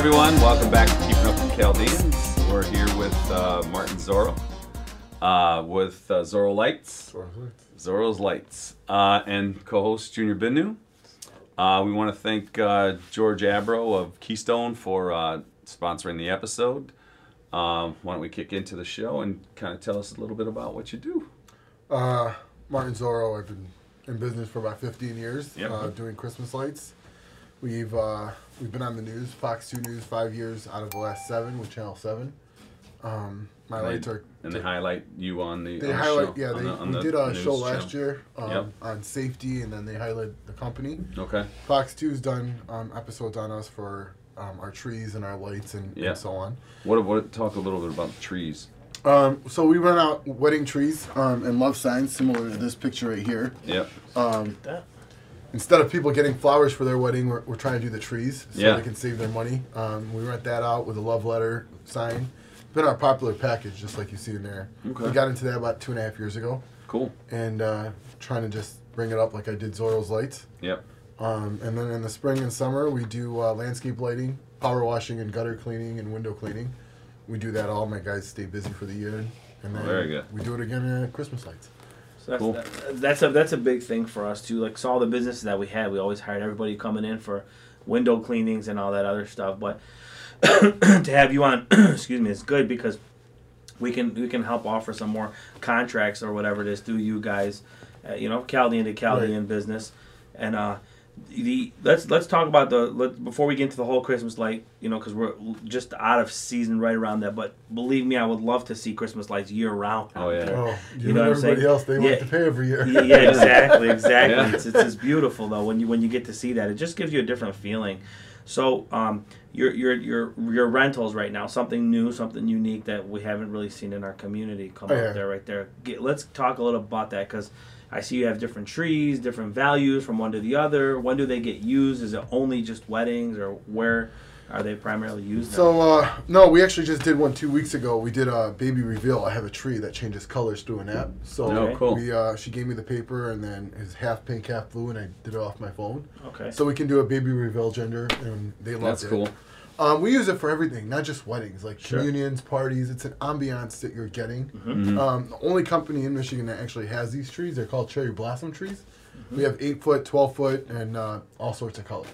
everyone. Welcome back to Keeping Up with Chaldeans. We're here with uh, Martin Zorro, uh, with uh, Zorro Lights, Zorro's Lights, uh, and co-host Junior Binu. Uh, we want to thank uh, George Abro of Keystone for uh, sponsoring the episode. Um, why don't we kick into the show and kind of tell us a little bit about what you do? Uh, Martin Zorro. I've been in business for about 15 years, Yep. uh, doing Christmas lights. We've uh, we've been on the news, Fox Two News, five years out of the last seven with Channel Seven. Um, my And they- lights are. And they highlight you on the. They on highlight, show, yeah. They the- we the did a show last channel. year um, Yep. on safety, and then they highlight the company. Okay. Fox Two's done um, episodes on us for um, our trees and our lights and, Yeah. and so on. What, what? Talk a little bit about the trees. Um, so we run out wedding trees um, and love signs, similar to this picture right here. Yep. Um, instead of people getting flowers for their wedding, we're, we're trying to do the trees so Yeah. they can save their money. Um, we rent that out with a love letter sign. It's Been our popular package, just like you see in there. Okay. We got into that about two and a half years ago, Cool. and uh, trying to just bring it up like I did Zorro's lights. Yep. Um, and then in the spring and summer, we do uh, landscape lighting, power washing, and gutter cleaning and window cleaning. We do that all. My guys stay busy for the year, and then Very good. we do it again at Christmas lights. That's, Cool. that- that's a that's a big thing for us too. Like so all the businesses that we had, we always hired everybody coming in for window cleanings and all that other stuff. But to have you on, excuse me, is good because we can we can help offer some more contracts or whatever it is through you guys. Uh, you know, Chaldean to Chaldean business, and uh, the let's let's talk about the let, before we get into the whole Christmas light. You know, because we're just out of season right around that. But believe me, I would love to see Christmas lights year round. Oh, yeah. Oh, you, You know know what I'm everybody saying? else they Yeah. want to pay every year. yeah, yeah, exactly, exactly. Yeah. It's, it's just beautiful though when you when you get to see that. It just gives you a different feeling. So um, your your your your rentals right now, something new, something unique that we haven't really seen in our community. Come Oh, up yeah. there, right there. Get, let's talk a little about that because I see you have different trees, different values from one to the other. When do they get used? Is it only just weddings, or where are they primarily used? So uh, no, we actually just did one two weeks ago. We did a baby reveal. I have a tree that changes colors through an app. So Oh, cool. we uh, she gave me the paper and then it's half pink, half blue, and I did it off my phone. okay. So we can do a baby reveal gender, and they love That's it. cool. Um, we use it for everything, not just weddings, like Sure. communions, parties. It's an ambiance that you're getting. Mm-hmm. Um, the only company in Michigan that actually has these trees, they're called cherry blossom trees. Mm-hmm. We have eight foot, twelve foot, and uh, all sorts of colors.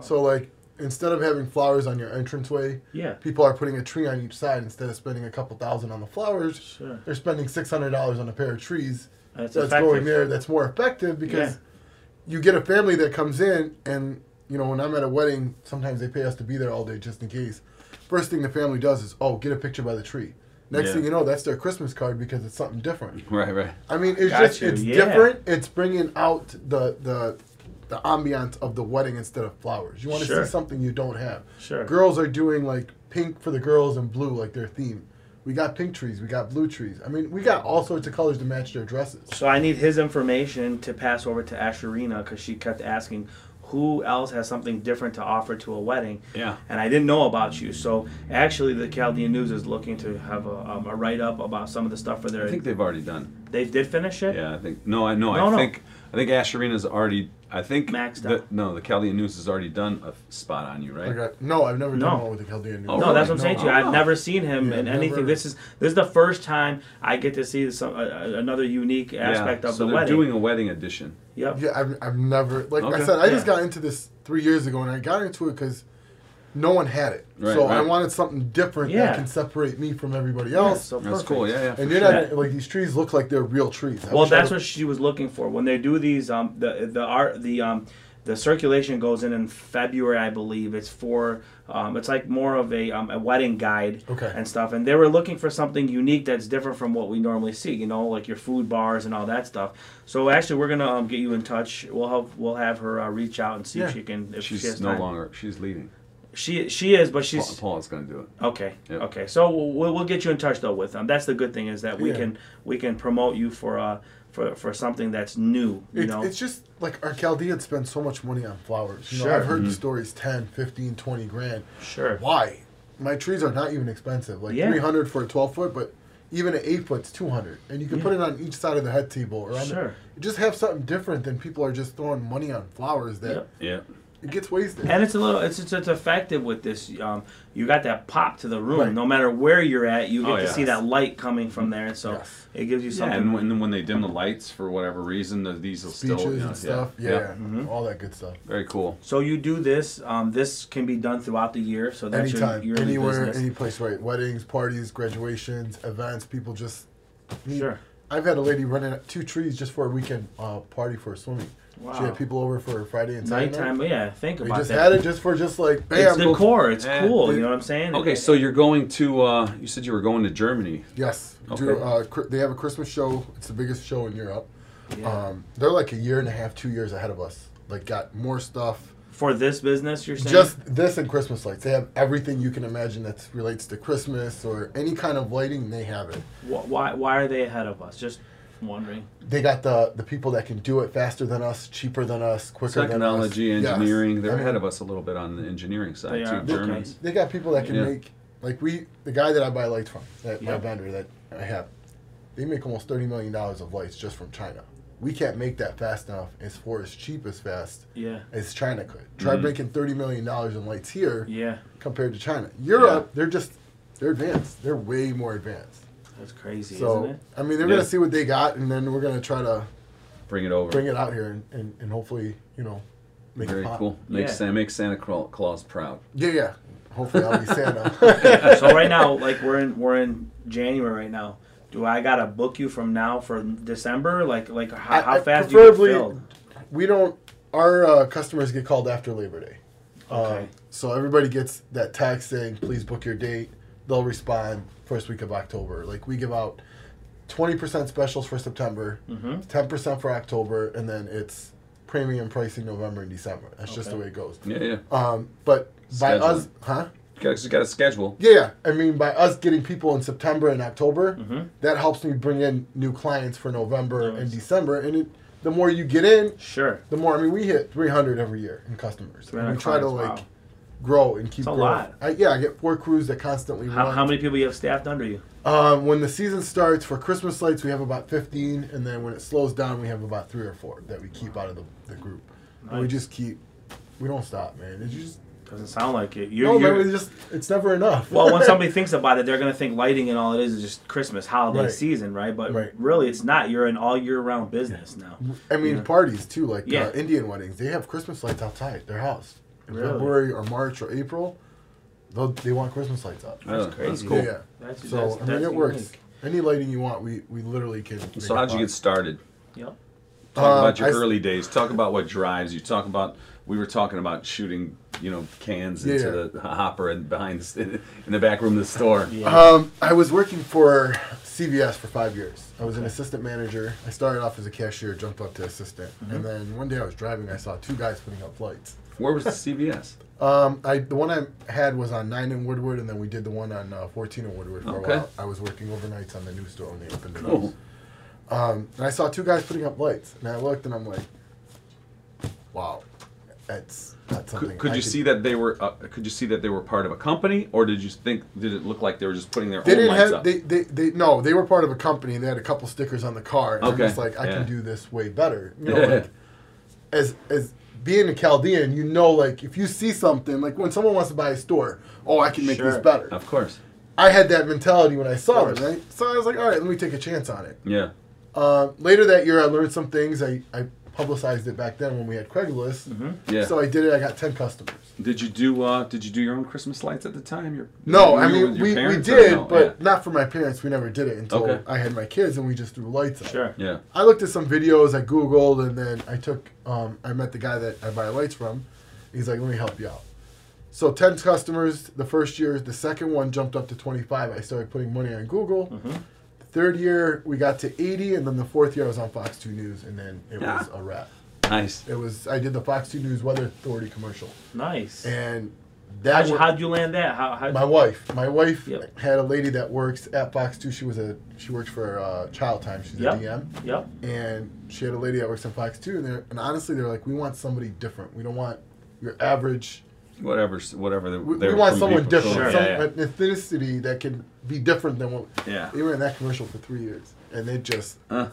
So like instead of having flowers on your entranceway, Yeah. people are putting a tree on each side instead of spending a couple thousand on the flowers. Sure. They're spending six hundred dollars on a pair of trees. That's, That's going there. That's more effective because Yeah. you get a family that comes in, and you know when I'm at a wedding, sometimes they pay us to be there all day just in case. First thing the family does is, oh, get a picture by the tree. Next Yeah. thing you know, that's their Christmas card because it's something different. Right. Right. I mean, it's Got just you, it's yeah. different. It's bringing out the the the ambiance of the wedding instead of flowers. You want to Sure. see something you don't have. Sure. Girls are doing like pink for the girls and blue like their theme. We got pink trees. We got blue trees. I mean, we got all sorts of colors to match their dresses. So I need his information to pass over to Asherina because she kept asking who else has something different to offer to a wedding. Yeah. And I didn't know about you. So actually, the Chaldean News is looking to have a, um, a write up about some of the stuff for their. I think they've already done. they did finish it. Yeah, I think no, I know. No, I no. think I think Asherina's already. I think Maxed the, out. No, the Chaldean News has already done a spot on you, right? I got, no, I've never No. done one with the Chaldean News. Oh, No, really? that's what I'm saying to you. I've never seen him Yeah, in never. anything. This is this is the first time I get to see some uh, uh, another unique aspect yeah. of so the they're wedding. doing a wedding edition. Yep. Yeah, I've, I've never like Okay. I said. I just got into this three years ago, and I got into it because no one had it. Right, so I wanted something different Yeah. that can separate me from everybody Yeah, else. so That's cool. Yeah, yeah. and for you're sure. not like these trees look like they're real trees. I Well, that's what she was looking for when they do these. Um, the the art the um, the circulation goes in in February, I believe. It's for um, it's like more of a um, a wedding guide Okay. and stuff. And they were looking for something unique that's different from what we normally see. You know, like your food bars and all that stuff. So actually, we're gonna um, get you in touch. We'll have we'll have her uh, reach out and see Yeah. if she can. If she She's has no time. longer. She's leaving. She she is, but she's Paul, she's Paul's going to do it. Okay. Yep. Okay. So we'll, we'll get you in touch though with them. That's the good thing is that we Yeah. can we can promote you for uh for for something that's new. You It's, know. it's just like our Chaldeans spend so much money on flowers. You know, Sure. I've heard Mm-hmm. the stories 10, 15, 20 grand. sure. Why? My trees are not even expensive. Like Yeah. 300 for a 12 foot, but even an 8 foot's 200. And you can Yeah. put it on each side of the head table or on Sure. the, just have something different than people are just throwing money on flowers that Yep. Yeah. It gets wasted. And it's a little, it's, it's it's effective with this. Um, you got that pop to the room. Right. No matter where you're at, you get Oh, to yeah. see that light coming from there, and so Yes. it gives you something. Yeah, and when, when they dim the lights for whatever reason, the, these will Speeches still you know, and stuff. Yeah, Mhm. all that good stuff. Very cool. so you do this. Um, this can be done throughout the year. So that's Anytime, your yearly anywhere, business. any place, right? Weddings, parties, graduations, events. People just need. Sure. I've had a lady running two trees just for a weekend uh, party for a swimming. Wow. She had people over for Friday and Saturday. Nighttime, night. yeah. Think We about just that. had it just for just like bam. it's go- decor. It's Yeah. cool. You know what I'm saying? Okay, so you're going to. Uh, you said you were going to Germany. Yes. Okay. Do, uh, they have a Christmas show. It's the biggest show in Europe. Yeah. Um, they're like a year and a half, two years ahead of us. Like got more stuff. for this business, you're saying Just this and Christmas lights. They have everything you can imagine that relates to Christmas or any kind of lighting. They have it. Why why are they ahead of us? Just wondering. They got the the people that can do it faster than us, cheaper than us, quicker Technology, than us. Yes. engineering. They're I mean, ahead of us a little bit on the engineering side They too. are. They, Germans. they got people that can Yeah. make like we the guy that I buy lights from, that my vendor that I have, they make almost thirty million dollars of lights just from China. We can't make that fast enough as for as cheap as fast Yeah. as China could. Try Mhm. making thirty million dollars in lights here Yeah. compared to China. Europe, they're just they're advanced. They're way more advanced. That's crazy, So isn't it? I mean, they're Yeah. gonna see what they got, and then we're gonna try to Bring it over. bring it out here and, and, and hopefully you know make Very it pop. cool. Makes Yeah. Santa, makes Santa Claus proud. Yeah, yeah. Hopefully I'll be Santa. so right now, like we're in we're in January right now. Do I gotta book you from now for December? Like like how, I- how fast do you get preferably- filled? we don't. Our uh, customers get called after Labor Day. Okay. Um, so everybody gets that text saying, "Please book your date." They'll respond first week of October. Like we give out twenty percent specials for September, Mm-hmm. 10 percent for October, and then it's premium pricing November and December. That's just the way it goes. Yeah, yeah. Um, but by us, huh? You got, you got a schedule. Yeah, yeah. I mean, by us getting people in September and October, Mm-hmm. that helps me bring in new clients for November and December. And it, the more you get in, Sure. the more. I mean, we hit 300 every year in customers. And we try to clients, like wow. Grow and keep It's a growing. lot. I, yeah, I get four crews that constantly How, run. how many people you have staffed under you? Um, when the season starts for Christmas lights, we have about 15, and then when it slows down, we have about three or four that we keep out of the, the group. And we just keep. We don't stop, man. It just Doesn't sound like it. You're, no, you're, man. We just it's never enough. well, when somebody thinks about it, they're gonna think lighting and all it is is just Christmas holiday Right. season, right? But Right. really, it's not. You're an all year round business now. I mean, Yeah. parties too, like Yeah. uh, Indian weddings. They have Christmas lights outside their house in Really? February or March or April. They'll, want Christmas lights up. Yeah, That's crazy. cool. Yeah, yeah. That's, So that's, I mean, that's it works. unique. Any lighting you want, we we literally can. So how'd you get started? Yep. Talk Um, about your I s- early days. Talk about what drives you. Talk about we were talking about shooting, you know, cans into Yeah. the hopper and behind the, in the back room of the store. Yeah. Um, I was working for CVS for five years. I was an assistant manager. I started off as a cashier, jumped up to assistant, Mm-hmm. and then one day I was driving. I saw two guys putting up lights. Where was the CVS? Um, I the one I had was on Nine and Woodward, and then we did the one on uh, Fourteen and Woodward for Okay. a while. I was working overnights on the new store when they opened it. up. Cool. Um, and I saw two guys putting up lights, and I looked, and I'm like, "Wow, that's not something." Could, could you see that they were? Uh, could you see that they were part of a company, or did you think? Did it look like they were just putting their They own didn't lights have up? they, they they no they were part of a company and they had a couple stickers on the car and Okay, I'm just like I yeah. can do this way better you know like as as being a Chaldean you know like if you see something like when someone wants to buy a store oh I can make Sure. this better of course. I had that mentality when I saw it, right so I was like all right let me take a chance on it Yeah. uh, later that year I learned some things I, I publicized it back then when we had Craigslist Mm-hmm. Yeah. so I did it I got 10 customers Did you do? Uh, did you do your own Christmas lights at the time? Your, No, were I mean we, we did, no? but not for my parents. We never did it until Okay. I had my kids, and we just threw lights up. Sure. yeah. yeah. I looked at some videos, I googled, and then I took. Um, I met the guy that I buy lights from. He's like, "Let me help you out." So ten customers the first year. The second one jumped up to twenty five. I started putting money on Google. Mhm. The third year we got to eighty, and then the fourth year I was on Fox Two News, and then it was a wrap. Nice. It was I did the Fox Two News Weather Authority commercial, Nice. and that How'd you, how'd you land that? How? How'd My wife. My wife Yep. had a lady that works at Fox 2. She was a she works for uh, Childtime. She's Yep. a DM, Yep. and she had a lady that works on Fox 2. And they're and honestly, they're like, we want somebody different. We don't want your average. Whatever. Whatever. The, We, they we want someone people. different, Sure, some yeah, an ethnicity that can be different than what. yeah. They were in that commercial for three years, and it just Uh,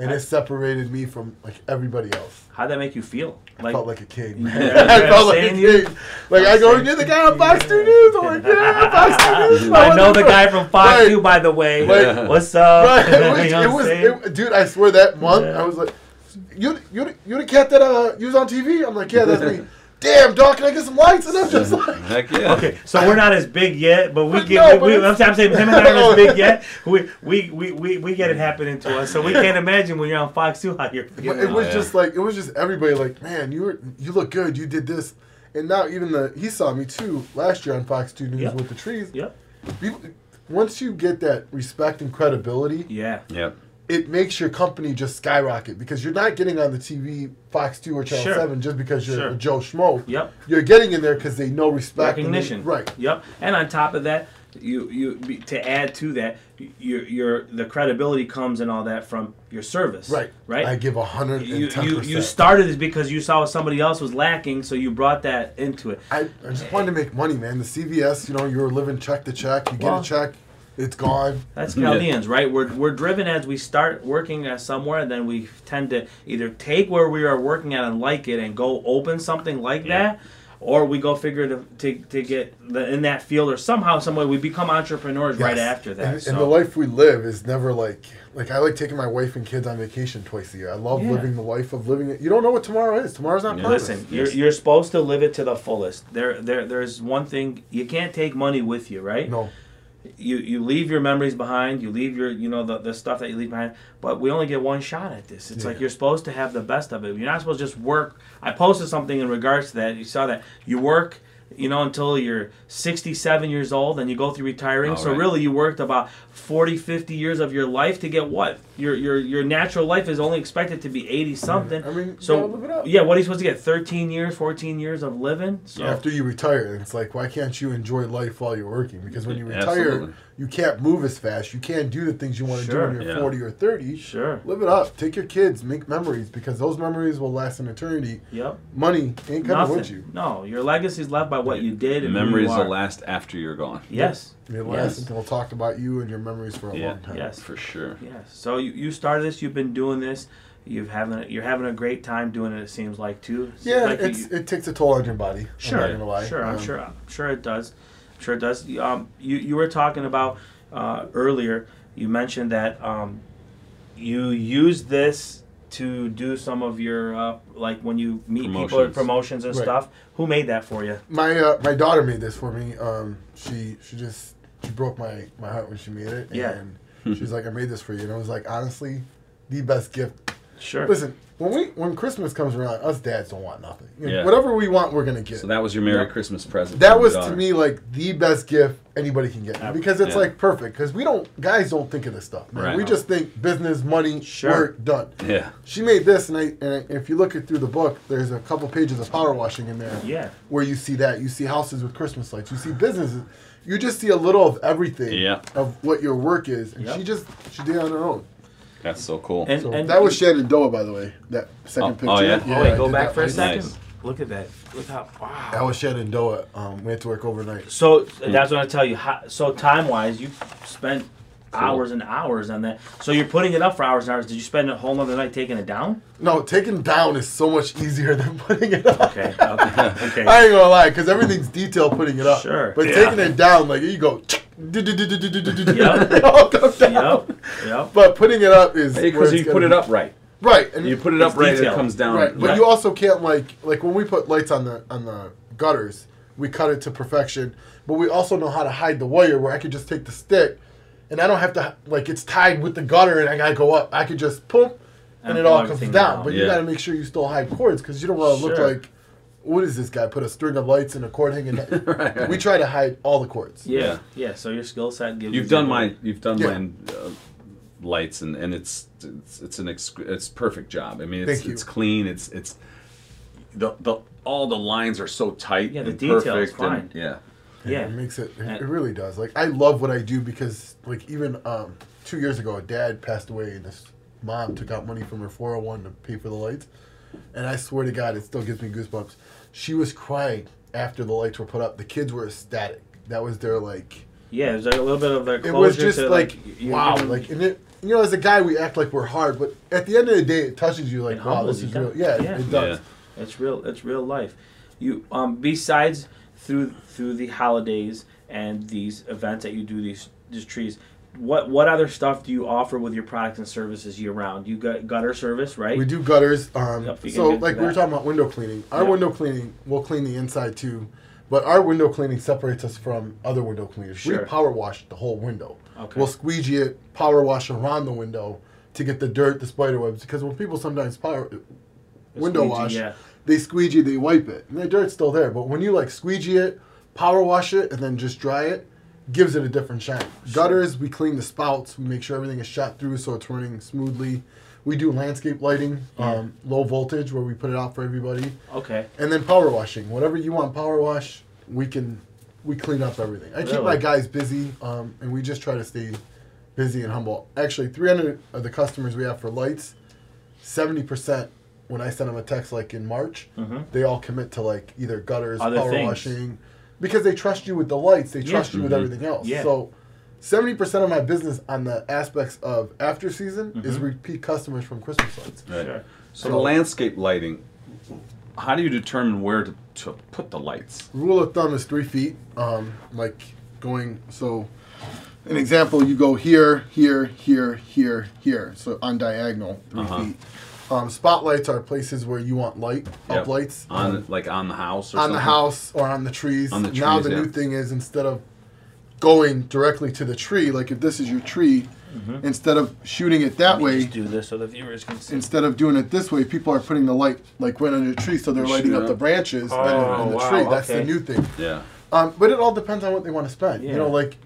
and it separated me from like everybody else. How'd that make you feel? I felt like a king. Yeah, I felt like a saying you- king. Like I go, you're the guy on Fox Two News. I'm like, yeah, Fox Two News. I know the guy from Fox Right. 2, by the way. Right. What's up? Right, it was, it was it- dude. I swear that month Yeah. I was like, you, you, you the cat that uh, you was on TV. I'm like, yeah, that's me. Damn, dog, can I get some lights? And I'm just like, Heck yeah. Okay, so we're not as big yet, but we But get. no, we, but we, I'm saying him and I are not as big yet. We, we, we, we, we get it happening to us, so we can't imagine when you're on Fox 2 how you're feeling. it was yeah. just like it was just everybody like, man, you were you look good, you did this, and now even the he saw me too last year on Fox Two News Yep. with the trees. Yep. People, once you get that respect and credibility, Yeah. Yep. It makes your company just skyrocket because you're not getting on the TV, Fox Two or Channel Sure. Seven just because you're Sure. Joe Schmo. Yep. You're getting in there because they know respect, and they- Recognition. right? Yep. And on top of that, you you to add to that, your your the credibility comes and all that from your service. Right. Right. I give a hundred you, you, you started this because you saw somebody else was lacking, so you brought that into it. I, I just wanted to make money, man. The CVS, you know, you were living check to check. You get Well- a check, it's gone. That's Yeah. Chaldeans, right? We're, we're driven as we start working at somewhere, and then we tend to either take where we are working at and like it and go open something like Yeah. that, or we go figure to, to, to get the, in that field, or somehow, some way, we become entrepreneurs right after that. And, so. and the life we live is never like like I like taking my wife and kids on vacation twice a year. I love Yeah. living the life of living it. You don't know what tomorrow is. Tomorrow's not Yeah. promised. Listen, you're, you're supposed to live it to the fullest. There, there, there's one thing you can't take money with you, right? No. You you leave your memories behind you leave your you know the, the stuff that you leave behind but we only get one shot at this. It's like you're supposed to have the best of it. You're not supposed to just work. I posted something in regards to that. You saw that. You work you know until you're 67 years old and you go through retiring All so right. really you worked about 40 50 years of your life to get what your your your natural life is only expected to be 80 something I mean, so gotta live it up. yeah what are you supposed to get 13 years 14 years of living so After you retire, it's like why can't you enjoy life while you're working? Because when you retire, Absolutely. You can't move as fast. You can't do the things you want to Sure. do when you're Yeah. 40 or 30. sure Live it up. Take your kids. Make memories because those memories will last an eternity. yep Money ain't coming Nothing. with you. No, your legacy is left by what you did and who Memories you will last after you're gone. Yes. It lasts Yes. until we'll talk about you and your memories for a Yeah. long time. Yes. For sure. Yes. So you, you started this. You've been doing this. You've having a, you're having a great time doing it. It seems like too. Yeah, Like you- it takes a toll on your body. sure. I'm not gonna lie. Sure. I'm Um, sure. I'm sure it does. I'm sure it does. Um, you you were talking about uh, earlier. You mentioned that um, you use this to do some of your uh, like when you meet people at Promotions. promotions and Right. stuff. Who made that for you? My uh, my daughter made this for me. Um, she she just she broke my my heart when she made it. Yeah. And she's like, I made this for you, and I was like, honestly, the best gift. Sure. Listen, when we when Christmas comes around, us dads don't want nothing. You know, Yeah. Whatever we want, we're gonna get. So that was your Merry Yep. Christmas present. that was to me like the best gift anybody can get because it's Yeah. like perfect because we don't guys don't think of this stuff man. Right. we just think business money Sure. work done Yeah. she made this and I and if you look it through the book there's a couple pages of power washing in there yeah. where you see that you see houses with Christmas lights you see businesses you just see a little of everything Yeah. of what your work is and Yep. she just she did it on her own That's so cool. And, so and that was Shenandoah by the way that second Oh, picture oh, yeah? Oh wait, go back that for a second. Nice. Look at that. Look how wow. that was Shenandoah um, we had to work overnight So that's what I tell you. How, so time wise, you spent hours and hours on that. So you're putting it up for hours and hours. Did you spend a whole nother night taking it down? no taking down is so much easier than putting it up Okay. Okay. okay. I ain't gonna lie, because everything's detailed putting it up. Sure. But Yeah. taking it down, like you go, Yep. it all comes down. yep. Yep. But putting it up is because you put it up right. right, and You put it up right, detailed. it comes down. right. But Right. you also can't like like when we put lights on the on the gutters, we cut it to perfection. But we also know how to hide the wire, where I could just take the stick, and I don't have to like it's tied with the gutter, and I gotta go up. I could just pump, and, And it all comes down. down. But you gotta make sure you still hide cords because you don't want to look like. What is this guy? Put a string of lights in a cord hanging. down. Right. We try to hide all the cords. Yeah. Yeah. Yeah. So your skill set gives. You've you done the- my you've done Yeah. mine uh, lights and and it's it's it's an ex- it's perfect job. I mean it's Thank you. it's clean. It's it's the the all the lines are so tight. Yeah, the and detail is fine. And, yeah. Yeah. it makes it. It, really does. Like I love what I do because, like, even um, two years ago, a dad passed away, and his mom took out money from her four hundred one to pay for the lights, and I swear to God, it still gives me goosebumps. She was crying after the lights were put up. The kids were ecstatic. That was their like. Yeah. There's like a little bit of their It was just to, like, you- wow, like and it you know, as a guy, we act like we're hard, but at the end of the day, it touches you like, It wow, this is real. Yeah, it? Yeah. it does. It's real. It's real life. You um besides through through the holidays and these events that you do these these trees. What what other stuff do you offer with your products and services year round? You got gutter service, right? We do gutters. Um, Yep, so, like we were talking about window cleaning. Our Yep. window cleaning, we'll clean the inside too, but our window cleaning separates us from other window cleaners. Sure. We power wash the whole window. Okay. We'll squeegee it, power wash around the window to get the dirt, the spider webs. Because when people sometimes power window wash, yeah. they squeegee, they wipe it, and the dirt's still there. But when you like squeegee it, power wash it, and then just dry it, gives it a different shine. Gutters, we clean the spouts, we make sure everything is shot through so it's running smoothly. We do landscape lighting, um, low voltage, where we put it out for everybody, Okay. and then power washing. Whatever you want power wash, we can we clean up everything. I keep my guys busy, um, and we just try to stay busy and humble. Actually, 300 of the customers we have for lights, 70% when I send them a text like in March, Mhm. they all commit to like either gutters, Other power things. washing, because they trust you with the lights. They Yeah. trust you with Mhm. everything else. Yeah. So. 70% of my business on the aspects of after season is Mhm. repeat customers from Christmas lights. Right. Sure. So the landscape lighting, how do you determine where to, to put the lights? rule of thumb is three feet. Um, like going so. An example: you go here, here, here, here, here. So on diagonal, 3 Uh-huh. feet. Um, spotlights are places where you want light, Yep. up lights On um, like on the house or on the house or on the trees. On the trees now the yeah. new thing is instead of going directly to the tree, like if this is your tree, instead of shooting it that way, Just do this so the viewers can see. instead of doing it this way, people are putting the light like right under the tree, so they're Shoot lighting up it the branches Oh, and, and the wow, tree. That's okay. the new thing. Yeah. Um, but it all depends on what they want to spend. Yeah. You know, like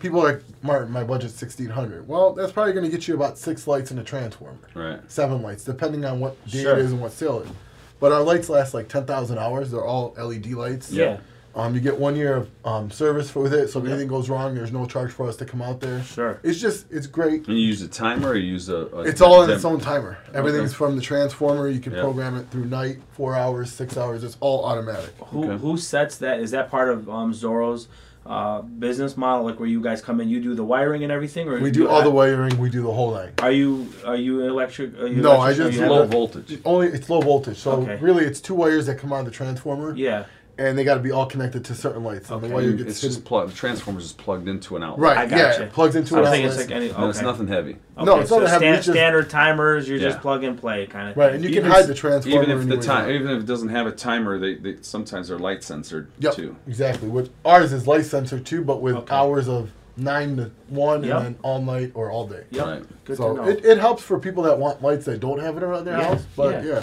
people are like Martin, my budget's sixteen hundred. Well, that's probably going to get you about six lights and a transformer, Right. seven lights, depending on what day Sure. it is and what sale it is. But our lights last like ten thousand hours. They're all LED lights. yeah. Um, you get one year of um, service for with it, so if Yeah. anything goes wrong, there's no charge for us to come out there. Sure. It's just it's great. And you use a timer or you use a. a It's all in its own timer. Everything's Okay. from the transformer. You can Yeah. program it through night, four hours, six hours. It's all automatic. Who Okay. who sets that? Is that part of um, Zorro's uh, business model? Like where you guys come in, you do the wiring and everything, or We you do all the wiring. We do the whole thing. Are you are you electric? Are you No, I just You Low voltage. Only it's low voltage, so Okay. really it's two wires that come out of the transformer, Yeah. And they got to be all connected to certain lights. Okay. the wire And gets it's just plugged. The transformer's just plugged into an outlet. right. I yeah, gotcha. it plugs into I an was thinking outlet. it's like any. And it's nothing heavy. No, it's so not heavy, stan- just- standard timers. You Yeah. just plug and play kind of. right, and you can hide the transformer. Even if the anywhere time, even if it doesn't have a timer, they, they sometimes they're light censored Yep, too. exactly. With ours is light sensor too, but with Okay. hours of nine to one, Yep. and then all night or all day. Yep. Right. Good so to know. it, it helps for people that want lights that don't have it around their Yeah, house. But yeah. yeah.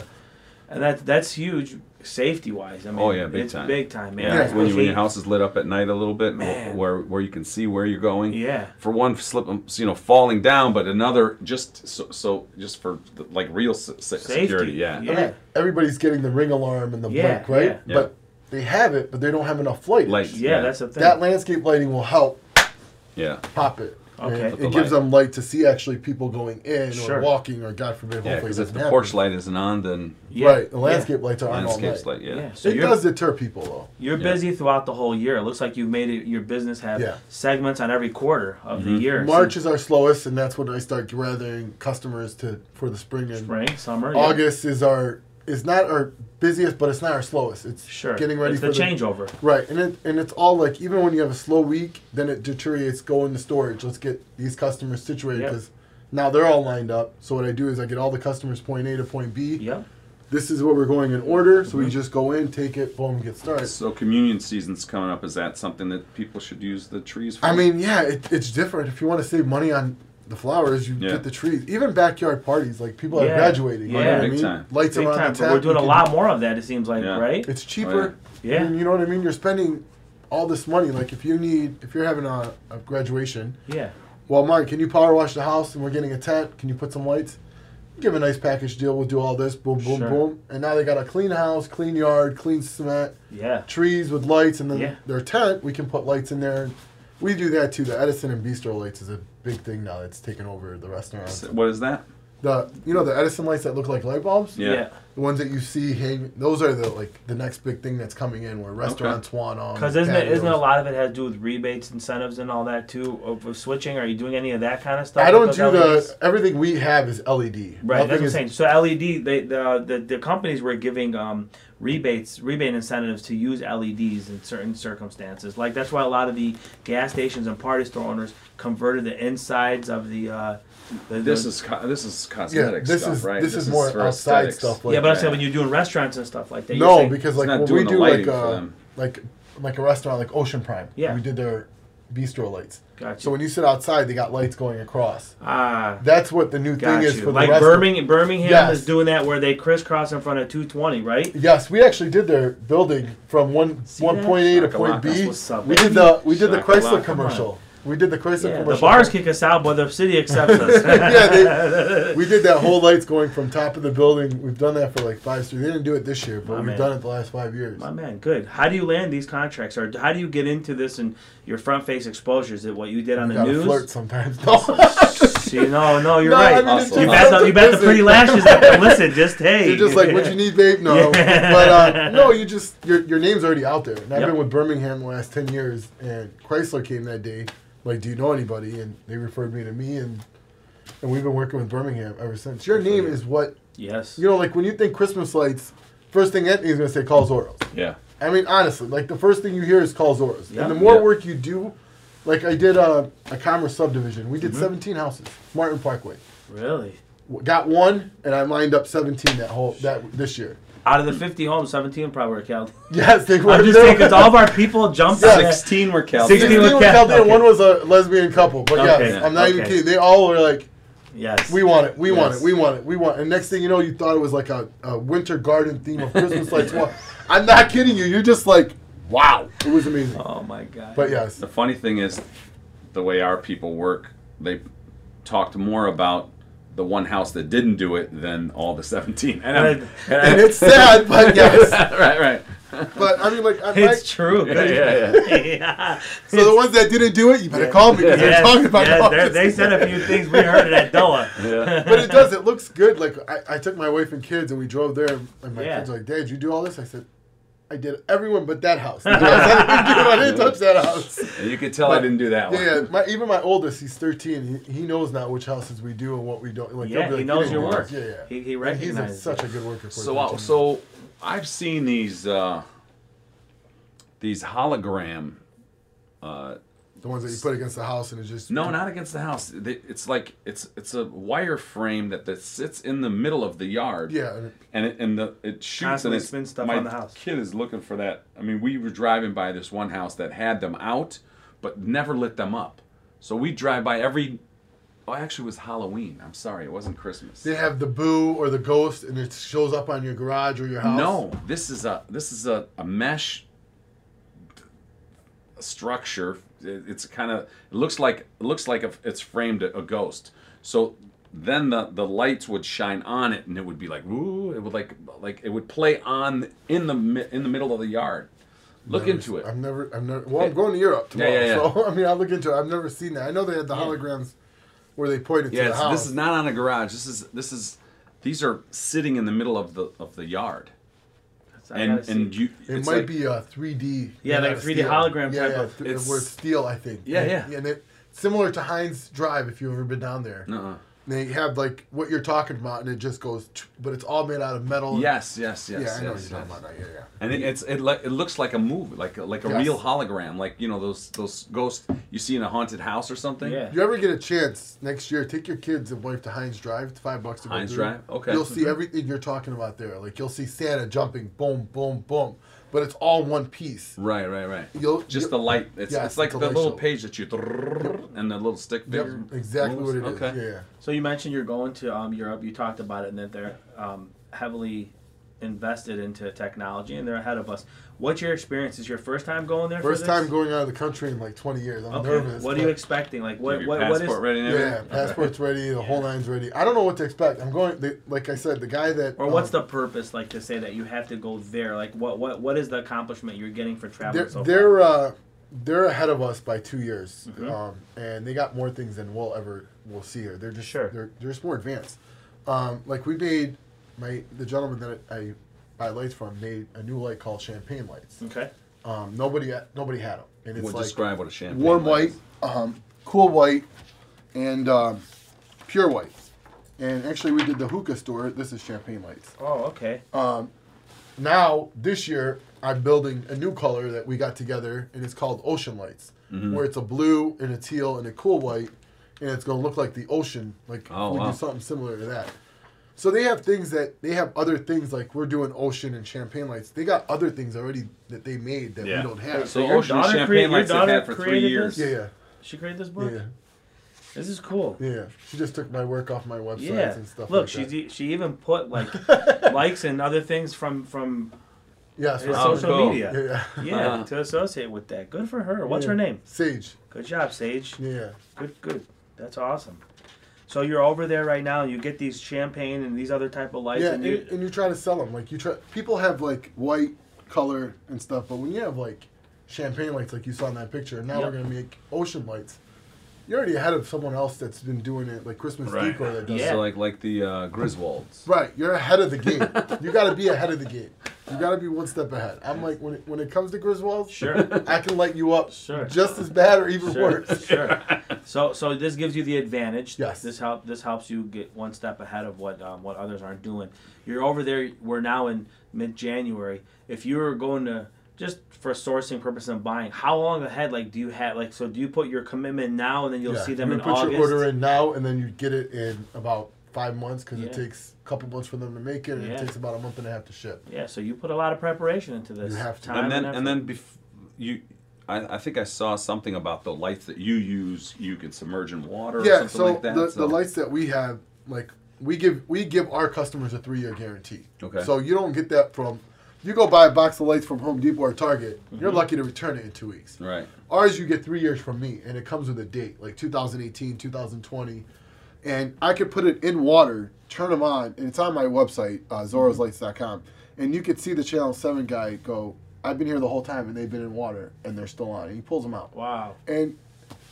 and that that's huge safety wise. I mean, Oh, yeah, big it's time. big time, man. Yeah, Yeah, when, you, when your house is lit up at night a little bit, Man. where where you can see where you're going. Yeah. For one, slip, um, you know, falling down, but another just so, so just for the, like real se- se- Safety. security. Yeah. Yeah. I mean, everybody's getting the ring alarm and the Yeah, blink, right? yeah. Yeah. But they have it, but they don't have enough light. Light. Yeah, Yeah. that's the thing. That landscape lighting will help Yeah. pop it. Okay. And it the gives them light to see actually people going in Sure. or walking or God forbid, Yeah. hopefully Because if the happen. porch light isn't on, then Yeah. Right, the landscape lights are on all landscape's night. light. Yeah. Yeah. So it does deter people though. you're Yeah. busy throughout the whole year. It looks like you've made it your business have Yeah. segments on every quarter of the Mhm. year. March is our slowest, and that's when I start gathering customers to for the spring and spring, summer. yeah. August is our is not our busiest, but it's not our slowest. It's Sure. getting ready it's for the changeover. Right, and it and it's all like even when you have a slow week, then it deteriorates. Go into storage. Let's get these customers situated Yep. because now they're all lined up. So what I do is I get all the customers point A to point B. Yep. This is what we're going in order. So Mhm. we just go in, take it, boom, get started. So communion season's coming up. Is that something that people should use the trees for? I mean, yeah, it, it's different. If you want to save money on the flowers, you Yeah. get the trees. Even backyard parties, like people are Yeah. graduating. You Yeah. know what I mean? time. Lights Big around time. the But tap. we're doing a lot more of that. It seems like, Yeah. right? It's oh, cheaper. Yeah. I mean, you know what I mean? You're spending all this money. Like if you need, if you're having a, a graduation, Yeah. well, Mark, can you power wash the house and we're getting a tent? Can you put some lights? Give a nice package deal. We'll do all this. Boom, boom, Sure. boom. And now they got a clean house, clean yard, clean cement, Yeah. trees with lights, and then Yeah. their tent. We can put lights in there. We do that too. The Edison and Bistro lights is a big thing now. That's taken over the restaurants. What is that? The you know the Edison lights that look like light bulbs. Yeah. The ones that you see hang, those are the like the next big thing that's coming in, where restaurants want them. Because isn't it, isn't it a lot of it has to do with rebates, incentives, and all that too? Of, of switching, are you doing any of that kind of stuff? I don't do those the everything we have is LED. Right, Nothing that's what I'm saying. So LED, they, the, the the companies were giving um, rebates, rebate incentives to use LEDs in certain circumstances. Like that's why a lot of the gas stations and party store owners converted the insides of the. Uh, the This the- is co- this is Yeah, cosmetic this stuff, is right? this, is more for outside aesthetics. stuff. Like yeah, but I'm saying when you're doing restaurants and stuff like that. you're no, saying- because like not when doing we the do lighting like for uh, them. like like a restaurant like Ocean Prime. Yeah. we did their bistro lights. Gotcha. So when you sit outside, they got lights going across. ah, That's what the new got thing is you. for like the rest. Birmingham, Birmingham Yes. is doing that where they crisscross in front of 220, right? Yes, we actually did their building from one See one that? point A to Shakalaka, point that's B. what's up, We baby. did the we did the Shakalaka, Chrysler come commercial. We did the Chrysler Yeah, commercial. the bars kick us out, but the city accepts us. yeah, they, we did that whole lights going from top of the building. We've done that for like five years. They didn't do it this year, but My we've man. done it the last five years. My man, good. How do you land these contracts, or how do you get into this and your front face exposure? Is it what you did on You the gotta news? flirt sometimes. No. See, no, no, you're No, I right. mean, it's Hustle. you bet the, you bet the pretty lashes up. Listen, just hey. You're just like, what you need, babe? No, Yeah. but uh, no, you just your your name's already out there. And I've Yep. been with Birmingham the last ten years, and Chrysler came that day. Like, do you know anybody? And they referred me to me, and and we've been working with Birmingham ever since. Your name is what Yes. you know. Like when you think Christmas lights, first thing Anthony's gonna say, call Zoros. Yeah. I mean, honestly, like the first thing you hear is call Zoros. Yeah. And the more Yeah. work you do, like I did uh, a commerce subdivision. We did Mm-hmm. 17 houses, Martin Parkway. Really? Got one, and I lined up 17 that whole that this year. Out of the 50 homes, 17 probably were Chaldean. Yes, they were. I'm just saying because all of our people jumped on it. 16 were Cal. 16 16 were were Cal- Chaldean, okay. One was a lesbian couple, but Okay, yes, I'm not even okay. kidding. They all were like, Yes. "We want it, we want Yes. it, we want it, we want." it. And next thing you know, you thought it was like a, a winter garden theme of Christmas lights. Well, I'm not kidding you. You're just like, "Wow, it was amazing." Oh my God. But yes, The funny thing is, the way our people work, they talked more about the one house that didn't do it than all the 17. And, I'm- And- and it's sad, but yes. right, right. But I mean, like, I, It's true. Yeah, yeah, yeah. yeah. so the ones that didn't do it, you better call me because they're Yes, talking about yes, all they're- this. they said a few things we heard it at Doa. Yeah. But it does. It looks good. Like I, I took my wife and kids, and we drove there. And my Yeah. kids were like, "Dad, you do all this?" I said, "I did everyone but that house. The house I, didn't I didn't touch that house." And you could tell I didn't do that one. Yeah, yeah. My, even my oldest, he's 13. He, he knows now which houses we do and what we don't. Like, Yeah, be he knows "You your didn't work. Yeah, yeah. He, he And he's a, recognizes such a good worker. For So, his uh, so I've seen these uh, these hologram. Uh, the ones that you put against the house and it's just no, not against the house. It's like it's it's a wire frame that, that sits in the middle of the yard. Yeah, and it- and it, and the it shoots Constantly and it spins stuff my on the house. kid is looking for that. I mean, we were driving by this one house that had them out, but never lit them up. So we drive by every. Oh, actually, it was Halloween. I'm sorry, it wasn't Christmas. they have the boo or the ghost, and it shows up on your garage or your house. No, this is a this is a, a mesh structure. It- It's kind of it looks like it looks like a, it's framed a, a ghost. So then the the lights would shine on it, and it would be like ooh, it would like like it would play on in the in the middle of the yard. Look Never into it. I've never, I've never. Well, I'm going to Europe tomorrow, yeah, yeah. so I mean, I'll look into it. I've never seen that. I know they had the holograms where they pointed to Yeah, the house. this is not on a garage. This is this is these are sitting in the middle of the of the yard, I and gotta and you. It might like- be a 3D. Yeah, like out of 3D steel. hologram yeah, type yeah, of- th- It's- where it's steel, I think. Yeah, and, yeah. And it similar to Hines Drive if you've ever been down there. Uh-uh. They have like what you're talking about, and it just goes, tch, but it's all made out of metal. Yes, yes, yes. yeah, I know yes, you're yes. talking about. that, Yeah, yeah. And it, it's it, li- it looks like a movie, like a, like a Yes. real hologram, like you know those those ghosts you see in a haunted house or something. Yeah. If you ever get a chance next year, take your kids and wife to Hines Drive. It's five bucks to go Hines through. Drive? Okay. You'll see mm-hmm. everything you're talking about there. Like you'll see Santa jumping, boom, boom, boom, but it's all one piece. Right, right, right. You'll Just you- the light. It's Yes, it's like it's the little show. page that you and the little stick Yep, exactly moves. what it is. Okay. Yeah. So you mentioned you're going to um, Europe. You talked about it, and that they're um, heavily invested into technology, and they're ahead of us. What's your experience? Is your first time going there? First for time going out of the country in like 20 years. I'm Okay. nervous. What are you expecting? Like You what? have your What? What passport ready and Yeah, everything? passport's ready. The whole line's ready. I don't know what to expect. I'm going. They, like I said, the guy that. Or what's um, the purpose? Like to say that you have to go there. Like what? What? What is the accomplishment you're getting for traveling They're so they're uh, they're ahead of us by two years, Mhm. um, and they got more things than we'll ever will see here. They're just Sure. They're, they're just more advanced. Um, like we made my the gentleman that I buy lights from made a new light called champagne lights. Okay. Um, nobody nobody had them, and it's Would like describe what a champagne warm light white, is. um, cool white, and um, pure white. And actually, we did the hookah store. This is champagne lights. Oh, okay. Um, now this year, I'm building a new color that we got together, and it's called Ocean Lights, Mm-hmm. where it's a blue and a teal and a cool white, and it's gonna look like the ocean. Like Oh, we wow. do something similar to that. So they have things that they have other things like we're doing ocean and champagne lights. They got other things already that they made that Yeah. we don't have. So your Ocean and daughter Champagne create- your Lights have daughter had for three created years. yeah, yeah, She created this book. yeah, This is cool. yeah. She just took my work off my websites Yeah. and stuff. Look, like she's that. e- she even put like likes and other things from from yes, his. Oh, social cool. media. yeah, yeah. Yeah, Uh-huh. to associate with that. Good for her. What's Yeah. her name? Sage. Good job, Sage. Yeah. Good, good. That's awesome. So you're over there right now. and You get these champagne and these other type of lights, yeah, and and, you, and you try to sell them. Like you try, people have like white color and stuff, but when you have like champagne lights, like you saw in that picture, and now Yep. we're gonna make ocean lights. You're already ahead of someone else that's been doing it, like Christmas Right. Decor that does. Yeah. So like like the uh, Griswolds. Right, you're ahead of the game. you got to be ahead of the game. You got to be one step ahead. I'm like when it, when it comes to Griswolds, Sure. I can light you up Sure. just as bad or even Sure, worse. sure. So, so this gives you the advantage. Yes. This help. This helps you get one step ahead of what um, what others aren't doing. You're over there. We're now in mid January. If you were going to just for sourcing purpose and buying, how long ahead? Like, do you have like? So, do you put your commitment now, and then you'll Yeah, see them you in put August? your order in now, and then you get it in about five months because Yeah. it takes a couple months for them to make it, and Yeah. it takes about a month and a half to ship. Yeah. So you put a lot of preparation into this. You have to. Time and then effort. and then bef- you. I, I think I saw something about the lights that you use. You can submerge in water or Yeah, something so like that. the, so. the lights that we have, like we give we give our customers a three year guarantee. Okay. So you don't get that from. You go buy a box of lights from Home Depot or Target, you're Mm-hmm. lucky to return it in two weeks. Right. Ours, you get three years from me, and it comes with a date, like 2018, 2020. And I could put it in water, turn them on, and it's on my website, uh, zoroslights.com. And you could see the Channel 7 guy go, I've been here the whole time, and they've been in water, and they're still on. And he pulls them out. wow. And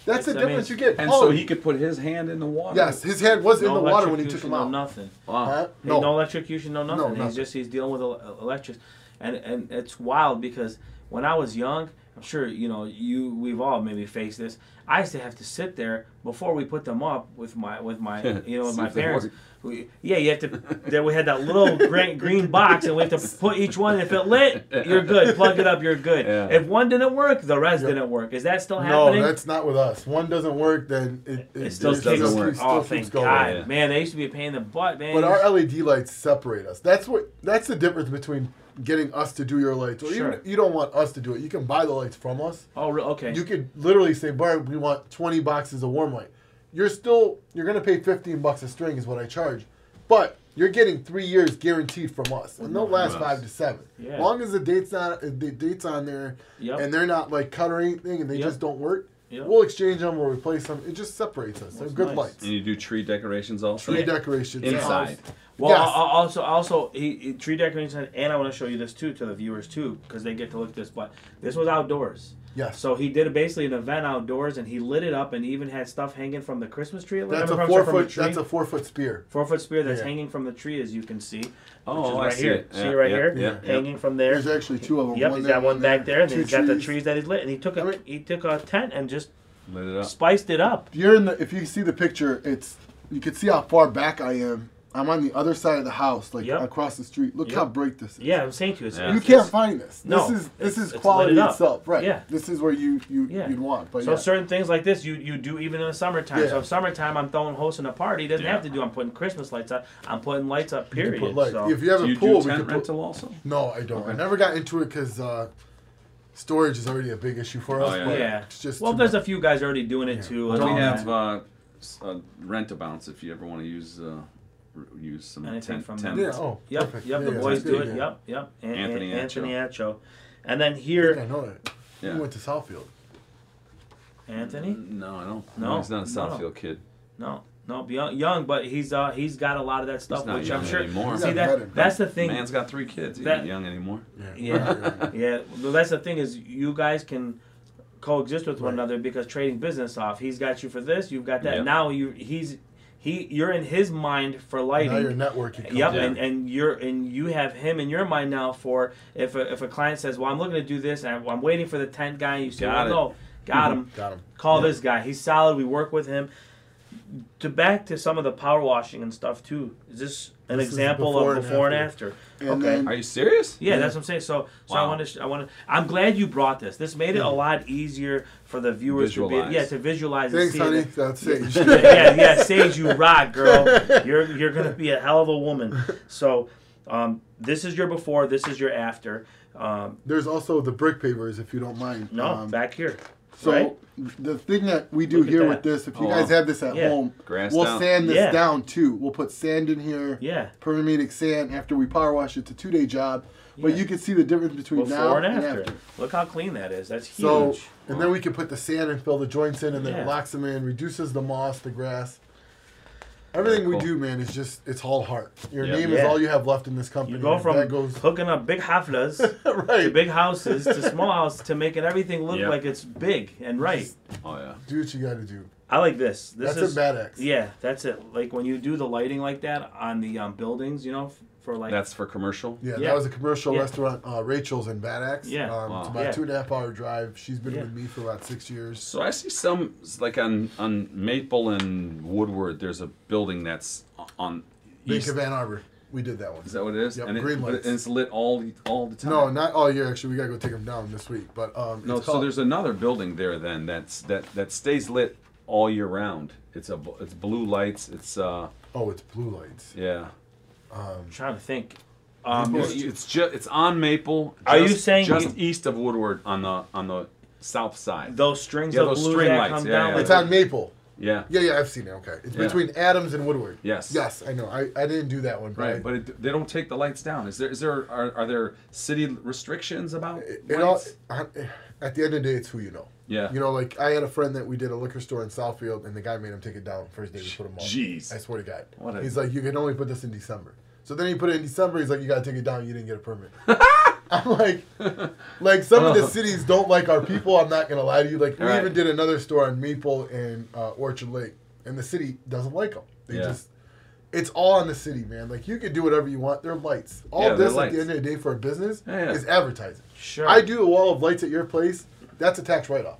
that's the That's- I difference mean- you get. And Oh, so he could put his hand in the water. Yes, his hand was in the water when he took electrocution, them no out. Nothing. Wow. Huh? No, No. no electrocution, no nothing. nothing. He's just he's dealing with el- electric, and and it's wild because when I was young, I'm sure you know you we've all maybe faced this. I used to have to sit there before we put them up with my with my you know with my parents. We, yeah, you have to. There we had that little green, green box, and we have to put each one. If it lit, you're good. Plug it up, you're good. Yeah. If one didn't work, the rest Yep. didn't work. Is that still happening? No, that's not with us. One doesn't work, then it, it, it still just keeps doesn't work. still Oh, keeps thank going. God, Yeah. man! They used to be a pain in the butt, man. But our LED lights separate us. That's what. That's the difference between getting us to do your lights, or Sure. even you don't want us to do it. You can buy the lights from us. oh, re- okay. You could literally say, "Bart, we want 20 boxes of warm light." You're still you're gonna pay 15 bucks a string is what I charge, but you're getting three years guaranteed from us, and they'll last From five to seven. Yeah. long as the date's not uh, the date's on there, Yep. and they're not like cut or anything, and they Yep. just don't work. Yep. We'll exchange them or replace them. It just separates us. They're good nice. lights. And you do tree decorations also. Tree Yeah. decorations Inside. Well, Yes. al- al- also, also, he, he tree decorations, and I want to show you this too to the viewers too, because they get to look at this. But this was outdoors, Yes. so he did basically an event outdoors, and he lit it up, and even had stuff hanging from the Christmas tree. That's From- a four from foot. tree. That's a four foot spear. four foot spear that's Yeah. hanging from the tree, as you can see. Oh, which Oh, is I right see here. it. See Yeah, right yeah, here, yeah, yeah. hanging from there. There's actually two of them. Yep, one he's there, got one back there, and then he's got the trees. trees that he's lit, and he took a I mean- he took a tent and just Lit it up. spiced it up. You're in the. If you see the picture, it's you can see how far back I am. I'm on the other side of the house, like Yep. across the street. Look Yep. how bright this is. Yeah, I'm saying to you, it's, Yeah. You it's- can't find this. No, this is this is quality lit up. itself, right? Yeah. This is where you you Yeah. you'd want. But So yeah. certain things like this, you you do even in the summertime. Yeah. So if summertime, I'm throwing hosting a party. It doesn't Yeah. have to do. I'm putting Christmas lights up. I'm putting lights up. You Period. put lights. So if you have Do a you pool, do we tent could put. rental also? No, I don't. I never got into it because uh, storage is already a big issue for Oh, us. yeah. but yeah. It's just well, there's much. a few guys already doing it Yeah. too. Well, We have that. uh, s- uh, rent a bounce if you ever want to use uh, r- use some Anything tent. from tent. Yeah. Oh. Yep. perfect. Yep. Yeah, the yeah, boys do it. yeah. Yep. Yep. An- Anthony An- Anthony Acho. Acho. And then I think here, I know that. Yeah. He went to Southfield. Anthony. No, I don't. No, No, he's not a no. Southfield kid. No, no, young, young, but he's uh he's got a lot of that stuff, not which young I'm sure. anymore. See that better. that's the thing. Man's got three kids. He's not young anymore. Yeah, yeah. yeah. Well, that's the thing is you guys can coexist with one Right. another because trading business off. He's got you for this, you've got that. Yeah. Now you he's he you're in his mind for lighting. Now your networking. Yep, Yeah. and, and you're and you have him in your mind now for if a, if a client says, "Well, I'm looking to do this, and I'm, I'm waiting for the tent guy," and you say, Got "Well, no, got mm-hmm. him. Got him. Call this guy. He's solid. We work with him." To back to some of the power washing and stuff too. Is this an This example before of before and after. after? And okay. then- Are you serious? Yeah, that's what I'm saying. So, so I Wow. want to, I want to. I'm glad you brought this. This made it a lot easier for the viewers to be, yeah, to visualize. Thanks, and see honey. it. That's it. yeah, yeah, Sage, you rock, girl. You're you're gonna be a hell of a woman. So, um, this is your before. This is your after. Um, There's also the brick pavers, if you don't mind. no, Um, back here. So right? the thing that we do Look here with this, if you Oh, guys have this at Yeah. home, Grass we'll down. sand this Yeah. down too. We'll put sand in here. Yeah. Permanent sand after we power wash. It. It's a two day job, but you can see the difference between Before now and after. after. Look how clean that is. That's huge. So and then we can put the sand and fill the joints in, and then Yeah. it locks them in, reduces the moss, the grass. Everything Very we cool. do, man, is just it's all heart. Your Yeah. name is all you have left in this company. you go from that goes hooking up big haflas to big houses to small houses to making everything look Yeah. like it's big and right. Oh yeah. Do what you got to do. I like this. This That's is a Bad Axe. Yeah, that's it. Like when you do the lighting like that on the um, buildings, you know, f- for like That's for commercial. Yeah, Yeah. that was a commercial Yeah. restaurant, uh, Rachel's in Bad Axe. Yeah. Um, Wow. It's about Yeah. two and a half hour drive. She's been Yeah. with me for about six years. So I see some like on on Maple and Woodward. There's a building that's on Bank east. of Ann Arbor. We did that one. Is that what it is? Yep, and, it, green but lights. and it's lit all all the time. No, not all year. Actually, we gotta go take them down this week. But um, No, it's so called- there's another building there then that's that that stays lit all year round. It's a it's blue lights. It's uh oh, it's blue lights. yeah. I'm trying to think. Um, It's, it's just it's on Maple. Are you saying just you- east of Woodward on the on the south side? those strings Yeah, of those blue string that lights, come yeah, down. yeah. like It's on Maple. Yeah. Yeah, yeah, I've seen it. Okay, it's Yeah. between Adams and Woodward. Yes. Yes, I know. I, I didn't do that one. But I- Right, but it, they don't take the lights down. Is there is there are, are there city restrictions about it, it all, lights? at the end of the day, it's who you know. Yeah. You know, like I had a friend that we did a liquor store in Southfield, and the guy made him take it down first day we put him on. Jeez. I swear to God. What a- he's like, you can only put this in December. So then he put it in December. He's like, you gotta take it down. You didn't get a permit. I'm like, like some of the cities don't like our people. I'm not gonna lie to you. Like we Right. even did another store on Maple and uh, Orchard Lake, and the city doesn't like them. They Yeah. just, it's all in the city, man. Like you can do whatever you want. They're lights. All Yeah, they're this at the end of the day for a business Yeah, yeah. is advertising. Sure. I do a wall of lights at your place. That's a tax write-off.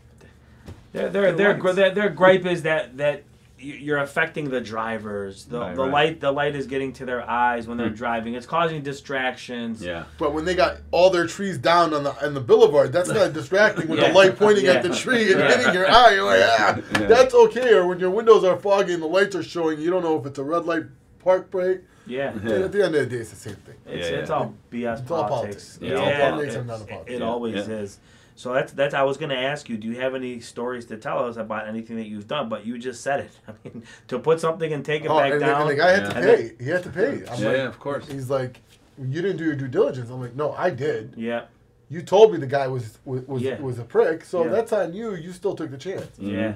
Their their their, their their gripe is that that y- you're affecting the drivers. The, Right, the right. light the light is getting to their eyes when they're Hmm. driving. It's causing distractions. Yeah. But when they got all their trees down on the on the boulevard, that's not distracting with Yeah. the light pointing at the tree and Yeah. hitting your eye. You're like, ah, Yeah. that's okay. Or when your windows are foggy and the lights are showing, you don't know if it's a red light park break. Yeah. And At the end of the day, it's the same thing. It's, Yeah, it's yeah. all BS It's all politics. politics. Yeah, all politics it- and none of it, politics. it always yeah. is. So that's that's. I was going to ask you. Do you have any stories to tell us about anything that you've done? But you just said it. I mean, to put something and take it Oh, back and, down. and the guy had to Yeah. And pay. He had to pay. I'm Yeah, like, yeah, of course. He's like, you didn't do your due diligence. I'm like, no, I did. yeah. You told me the guy was was was, Yeah. was a prick, so Yeah. that's on you. You still took the chance. Yeah.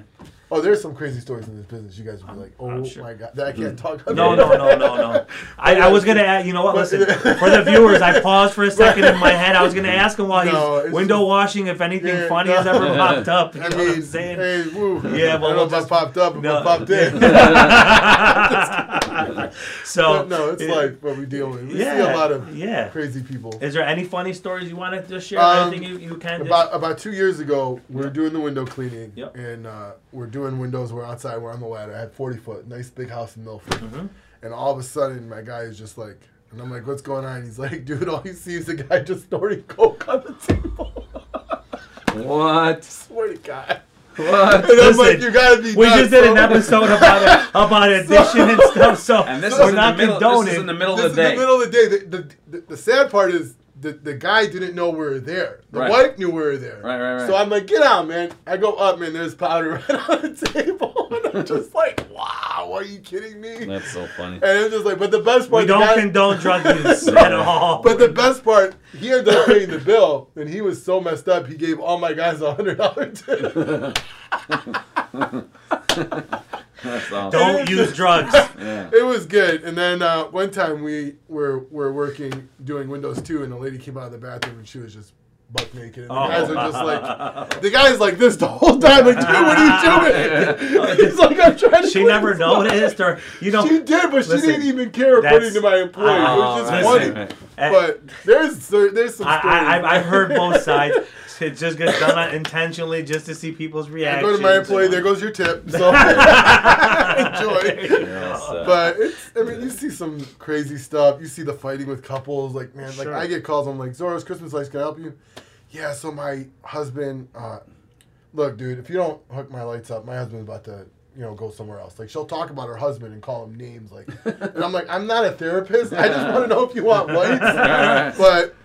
Oh, there's some crazy stories in this business. You guys would be like, oh sure. my god, that I can't talk about. No, no, no, no, no. I, I was gonna ask. You know what? Listen, for the viewers, I paused for a second in my head. I was gonna ask him while he's No, it's window just- washing if anything Yeah, funny no. has ever popped up. You I know mean, what I'm saying? hey, woo. Yeah, but I don't we'll know if just- I popped up, if No. I popped in. so but no, it's yeah. life. What we deal with. We yeah, see a lot of yeah. crazy people. Is there any funny stories you want to just share? Um, anything you, you can About about two years ago, we were Yep. doing the window cleaning, Yep. and uh, we're doing windows. We're outside. We're on the ladder. I had forty foot, nice big house in Milford, Mhm. and all of a sudden, my guy is just like, and I'm like, "What's going on?" He's like, "Dude, all you see is a guy just snorting coke on the table." What? I Swear to God. What? And I'm like, "You gotta be." We nuts, just did bro." an episode about about addiction and stuff, so And this we're is not middle. condoning. This is in the middle this of the is day. the middle of the day. The, the, the, the sad part is the, the guy didn't know we were there. The Right. wife knew we were there. Right, right, right. So I'm like, get out, man. I go up, man. There's powder right on the table. And I'm just like, wow, are you kidding me? That's so funny. And I'm just like, but the best part, we don't guy- condone drug use at all. but the best part, he ended up paying the bill, and he was so messed up. He gave all my guys a hundred dollar tip. That's awesome. don't use drugs. Yeah. It was good. And then uh, one time we were were working doing Windows 2, and a lady came out of the bathroom, and she was just buck naked. And the Oh. guys are just like, the guy's like this the whole time. Like, dude, what are you doing? He's like, I'm trying to. she never noticed, or you know, She did, but she didn't even care that's- according to my employee. it was just Oh, funny. listen. But there's there's some I. I, I've- I've heard both sides. It just gets done intentionally just to see people's I reactions. go to my employee. There goes your tip. So enjoy. Yes, uh, But it's, I mean, you see some crazy stuff. You see the fighting with couples. Like, man, like I get calls. I'm like, Zorro's Christmas lights. Can I help you? Yeah. So my husband, uh, look, dude, if you don't hook my lights up, my husband's about to, you know, go somewhere else. Like, she'll talk about her husband and call him names. Like, and I'm like, I'm not a therapist. I just want to know if you want lights. but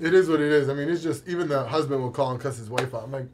it is what it is. I mean, it's just even the husband will call and cuss his wife out. I'm like.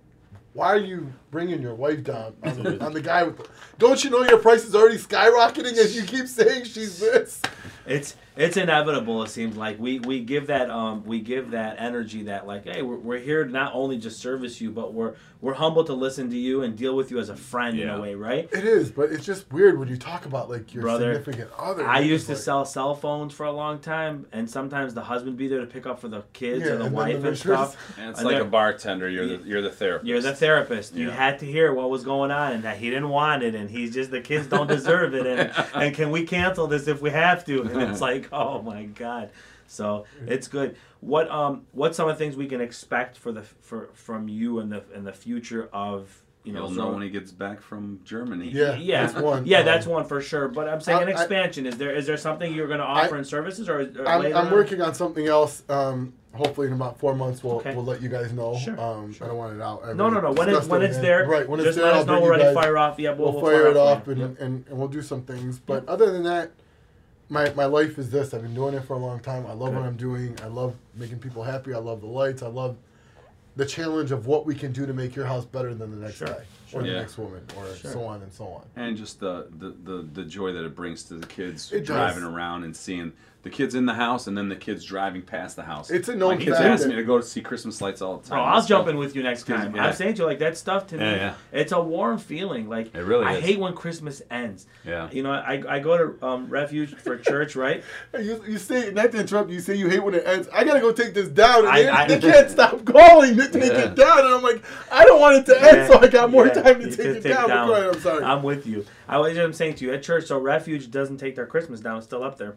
Why are you bringing your wife down on the, on the guy with? The, don't you know your price is already skyrocketing as you keep saying she's this? It's it's inevitable. It seems like we we give that um we give that energy that like hey we're, we're here to not only just service you but we're we're humble to listen to you and deal with you as a friend in a way right. It is, but it's just weird when you talk about like your Brother, significant other. I used to like- sell cell phones for a long time, and sometimes the husband be there to pick up for the kids Yeah, or the and wife the and stuff. and it's And like a bartender. You're the you're the therapist. You're the therapist. You had to hear what was going on and that he didn't want it and he's just the kids don't deserve it and and can we cancel this if we have to? And it's like, oh my god. So it's good. What um what's some of the things we can expect for the for from you in the in the future of you know You'll so- know when he gets back from Germany. Yeah, yeah, that's one. Yeah, Um, that's one for sure. But I'm saying I- an I- expansion. is there is there something you're going to offer I- in services or, or I'm, later I'm working on something else. Um, hopefully in about four months we'll Okay. we'll let you guys know. Sure, Um, sure. I don't want it out. I No, no, no. When it's when it's with there, right? When just it's there, let I'll us know. bring We're ready to fire off. Yeah, we'll, we'll, we'll fire it off off for and, you. and, and we'll do some things. But other than that, my, my life is this. I've been doing it for a long time. I love Good. what I'm doing. I love making people happy. I love the lights. I love the challenge of what we can do to make your house better than the next Sure, guy sure. or the Yeah. next woman or Sure. so on and so on. And just the, the, the, the joy that it brings to the kids It does. driving around and seeing the kids in the house and then the kids driving past the house. It's a known My kids ask me to go to see Christmas lights all the time. Bro, I'll Let's jump go. in with you next time. me, I'm saying to you, like that stuff to me, Yeah, yeah. it's a warm feeling. Like It really I is. hate when Christmas ends. Yeah. You know, I, I go to um, refuge for church, right? You, you say not to interrupt. You say you hate when it ends. I gotta go take this down, and I- they, I- they can't stop calling to take Yeah. it down. And I'm like, I don't want it to end, so I got more Yeah, time to you take can it down. But go I'm sorry. I'm with you. I was I'm saying to you at church. So refuge doesn't take their Christmas down; it's still up there.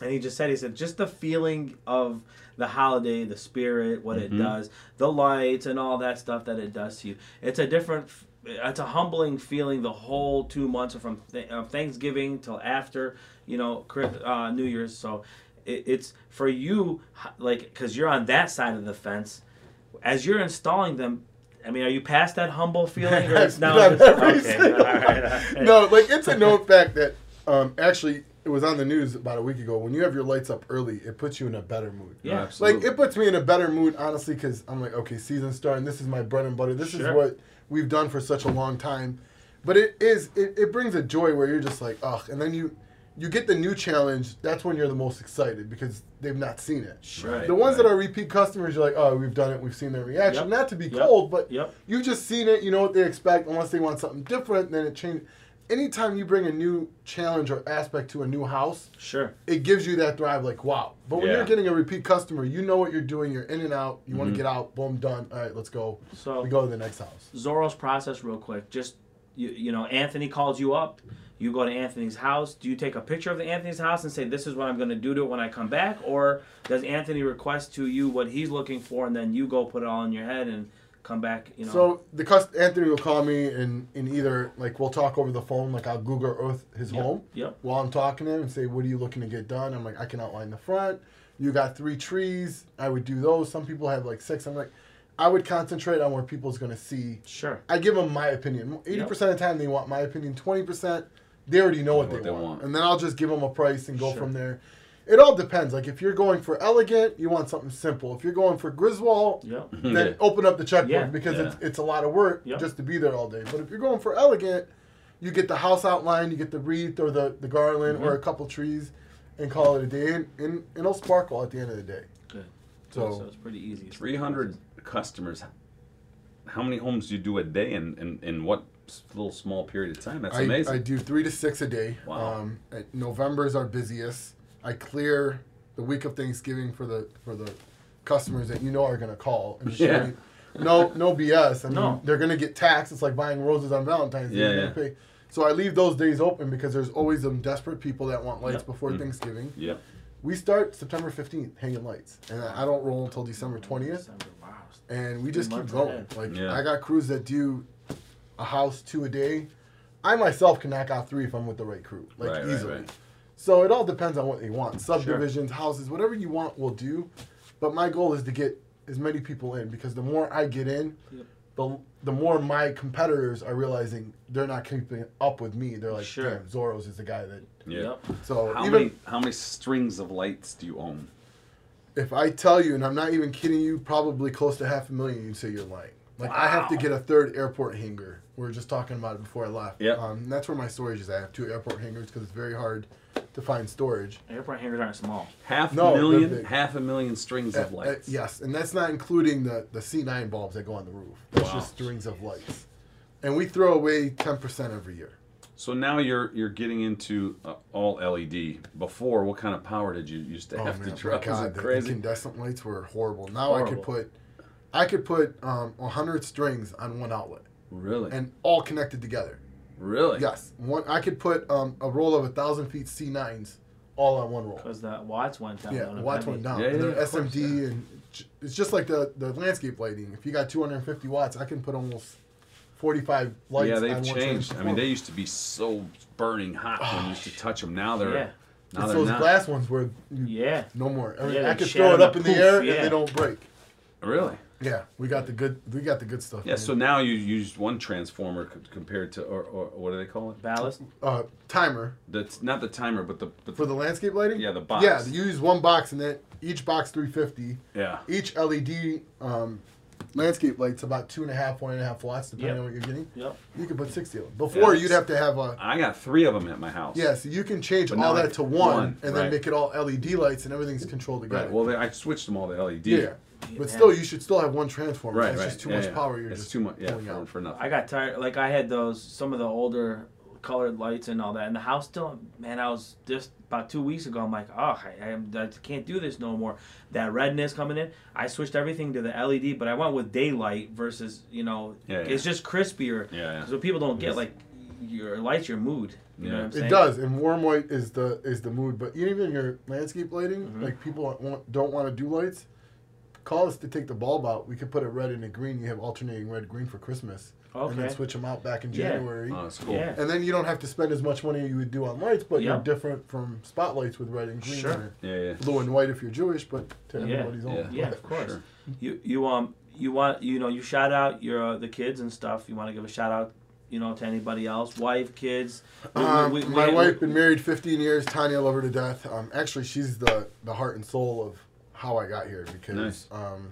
And he just said, he said, just the feeling of the holiday, the spirit, what Mhm. it does, the lights, and all that stuff that it does to you. It's a different. It's a humbling feeling. The whole two months from th- Thanksgiving till after, you know, uh, New Year's. So it, it's for you, like, because you're on that side of the fence. As you're installing them, I mean, are you past that humble feeling, or it's now? Not every okay, single- all right, all right. no, like it's a known fact that um, actually it was on the news about a week ago. When you have your lights up early, it puts you in a better mood. Yeah. Absolutely. Like it puts me in a better mood, honestly, because I'm like, okay, season's starting. This is my bread and butter. This Sure. is what we've done for such a long time. But it is it, it brings a joy where you're just like, ugh, and then you you get the new challenge. That's when you're the most excited because they've not seen it. Right, the ones that are repeat customers, you're like, oh, we've done it. We've seen their reaction. Yep. Not to be Yep. cold, but Yep. you've just seen it. You know what they expect. Unless they want something different, then it changes. Anytime you bring a new challenge or aspect to a new house, Sure. it gives you that drive like wow but when Yeah. you're getting a repeat customer you know what you're doing you're in and out you want Mhm. to get out boom done all right let's go So we go to the next house Zorro's process real quick. Just you, you know, Anthony calls you up. You go to Anthony's house. Do you take a picture of the Anthony's house and say this is what I'm going to do to it when I come back, or does Anthony request to you what he's looking for and then you go put it all in your head and come back? You know. so the cust- anthony will call me and, and either like we'll talk over the phone like i'll google earth his Yep. home Yep. while i'm talking to him and say what are you looking to get done i'm like i can outline the front you got three trees i would do those some people have like six i'm like i would concentrate on where people's going to see Sure. I give them my opinion. Eighty percent of the time, they want my opinion. Twenty percent, they already know what, they, want. and then I'll just give them a price and go Sure. from there. It all depends. Like if you're going for elegant, you want something simple. If you're going for Griswold, Yep. then Yeah. open up the checkbook Yeah. because Yeah. it's it's a lot of work Yep. just to be there all day. But if you're going for elegant, you get the house outline, you get the wreath or the the garland Mm-hmm. or a couple trees, and call it a day. And, and, and it'll sparkle at the end of the day. Good. So- so it's pretty easy. 300 customers. How many homes do you do a day in, in, in what little small period of time? That's I, amazing. I do three to six a day. Wow. Um, November is our busiest. I clear the week of Thanksgiving for the for the customers that you know are gonna call. And just Yeah. say, no, no BS. I mean, No. they're gonna get taxed. It's like buying roses on Valentine's Day. Yeah, You're yeah. So I leave those days open because there's always some desperate people that want lights Yep. before Mm. Thanksgiving. Yep. We start September 15th hanging lights, and I I don't roll until December 20th. December, wow. And we just keep going. ahead. Like Yeah. I got crews that do a house two a day. I myself can knock out three if I'm with the right crew, like Right, right, easily. right. So it all depends on what they want. Subdivisions, houses, whatever you want, we'll do. But my goal is to get as many people in because the more I get in, Yep. the the more my competitors are realizing they're not keeping up with me. They're like, Sure. damn, Zorro's is the guy that. Yeah. Yep. So How even many how many strings of lights do you own? If I tell you, and I'm not even kidding you, probably close to half a million, you'd say you're lying. Like I have to get a third airport hangar. We were just talking about it before I left. Yep. Um, that's where my storage is. I have two airport hangars because it's very hard to find storage. Airport hangars aren't small. Half No, a they're million, half a million strings of Uh, uh, lights. yes, and that's not including the the C9 bulbs that go on the roof. That's Wow. just strings of lights. And we throw away 10% every year. So now you're you're getting into uh, all LED. Before, what kind of power did you used to Oh have man, to my draw? Was God, it the, the crazy? incandescent lights were horrible. Now I could put, I could put um, 100 strings on one outlet Really? and all connected together. really? Yes, one. I could put um, a roll of a thousand feet C9s all on one roll. Because the watts went down. Yeah, the watts went down. Yeah, and yeah, they're of course, SMD and j- it's just like the the landscape lighting. If you got 250 watts, I can put almost 45 lights. yeah, they've one changed. I mean, they used to be so burning hot when you used to touch them. Now they're Yeah. now it's they're those not. glass ones where Yeah. no more. I, mean, Yeah, I could throw it up in the poof, air yeah. and they don't break. Really? Yeah, we got the good. We got the good stuff. Yeah. man. So now you use one transformer compared to, or, or what do they call it? Ballast. uh, timer That's not the timer, but the, but for the landscape lighting. Yeah, the box. Yeah, you use one box and then each box 350. yeah. Each LED um, landscape light's about two and a half, one and a half watts, depending Yep. on what you're getting. Yep. You can put 60 of them. Before, Yeah, you'd have to have a. I got three of them at my house. Yeah, so you can change But all now I that to one, one, and then make it all LED lights, and everything's controlled together. Right. Well, they, I switched them all to LED. yeah. But Yeah. still, you should still have one transformer. Right. It's right. just too yeah, much yeah. power. You're it's just too much. Yeah, for, out. for nothing. I got tired. Like I had those some of the older colored lights and all that, and the house still. Man, I was just about two weeks ago. I'm like, oh, I, I, can't do this no more. That redness coming in. I switched everything to the LED, but I went with daylight versus you know, Yeah, yeah. it's just crispier. Yeah, yeah. So people don't get like your lights, your mood. You know Yeah. what I'm saying? It does, and warm white is the is the mood. But even your landscape lighting, Mhm. like people don't want, don't want to do lights, call us to take the bulb out. We could put a red and a green. You have alternating red green for Christmas, and then switch them out back in January. Yeah. January. Oh, that's cool. Yeah. And then you don't have to spend as much money you would do on lights, but Yeah. you're different from spotlights with red and green, Sure. or Yeah, yeah. blue and white if you're Jewish, but to Yeah. everybody's own. Yeah. Yeah, of course. Sure. You you um you want you know you shout out your uh, the kids and stuff. You want to give a shout out, you know, to anybody else, wife, kids. We- we- Um, we- my we- wife been married 15 years. Tanya, love her to death. Um, actually, she's the the heart and soul of how I got here because Nice. um,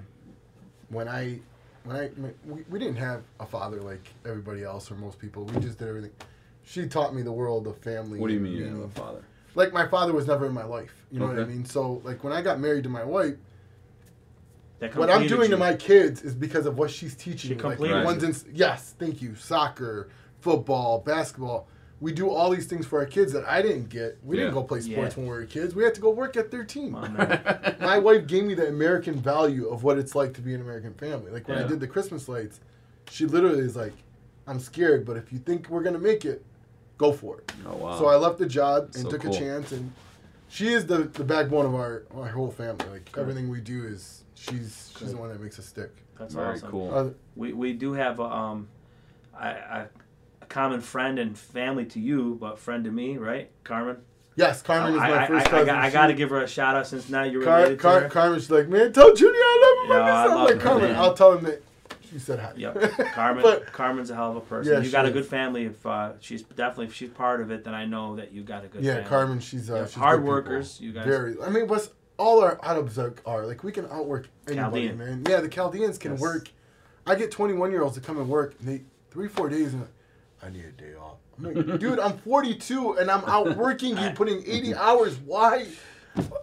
when I when I we, we didn't have a father like everybody else or most people. We just did everything. She taught me the world of family. What do you mean you being- have a father? Like my father was never in my life. You know what I mean? So like when I got married to my wife, that what I'm doing you. to my kids is because of what she's teaching She me. Like completed ones in yes, thank you. Soccer, football, basketball. We do all these things for our kids that I didn't get. We Yeah. didn't go play sports Yeah. when we were kids. We had to go work at 13. Come on. My wife gave me the American value of what it's like to be an American family. Like when I did the Christmas lights, she literally is like, "I'm scared, but if you think we're gonna make it, go for it." Oh wow. So I left the job and So took cool. a chance, and she is the, the backbone of our, our whole family. Like Good. everything we do is she's she's the one that makes us stick. That's Very awesome. cool. Uh, We, we do have um, I, a, a common friend and family to you, but friend to me, right, Carmen? yes, Carmen is my I, first I, I, cousin. got, I She- got to give her a shout out since now you're Car, related Car, to her. Carmen's like, man, tell Junior I love him. Yeah, I love like, her, Carmen, man. I'll tell him that she said hi. Yep, Carmen. But- Carmen's a hell of a person. Yeah, you got a good family. If uh, she's definitely if she's part of it, then I know that you got a good. yeah, family. Carmen, she's uh, Yeah, she's hard good people. workers. You guys. Very. I mean, what's all our Arabs are, like we can outwork anybody, Chaldean. man. Yeah, the Chaldeans can Yes. work. I get 21 year olds to come and work. And they three four days and I need a day off. I'm like, dude, I'm 42 and I'm out working you, putting 80 hours. Why?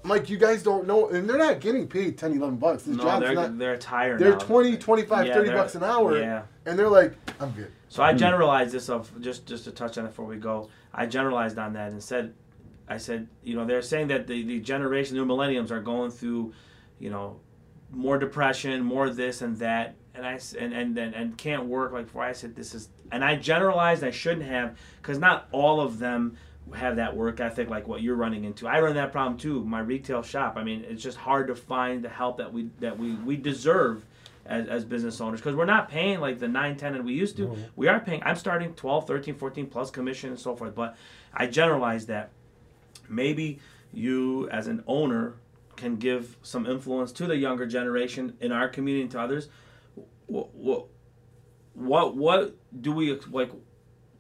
Like, you guys don't know, and they're not getting paid 10, 11 bucks. This no, job's they're not. they're tired. They're now. 20, 25, Yeah, 30 bucks an hour, Yeah. and they're like, I'm good. So I hmm. generalized this of just just to touch on it before we go. I generalized on that and said, I said, you know, they're saying that the the generation, new millenniums, are going through, you know, more depression, more this and that, and I and and and, and can't work like before. I said this is, and I generalized. I shouldn't have, because not all of them have that work ethic like what you're running into. I run that problem too. My retail shop. I mean, it's just hard to find the help that we that we we deserve. As, as business owners because we're not paying like the 9 10 that we used to we are paying i'm starting 12 13 14 plus commission and so forth but i generalize that maybe you as an owner can give some influence to the younger generation in our community and to others what what, what do we like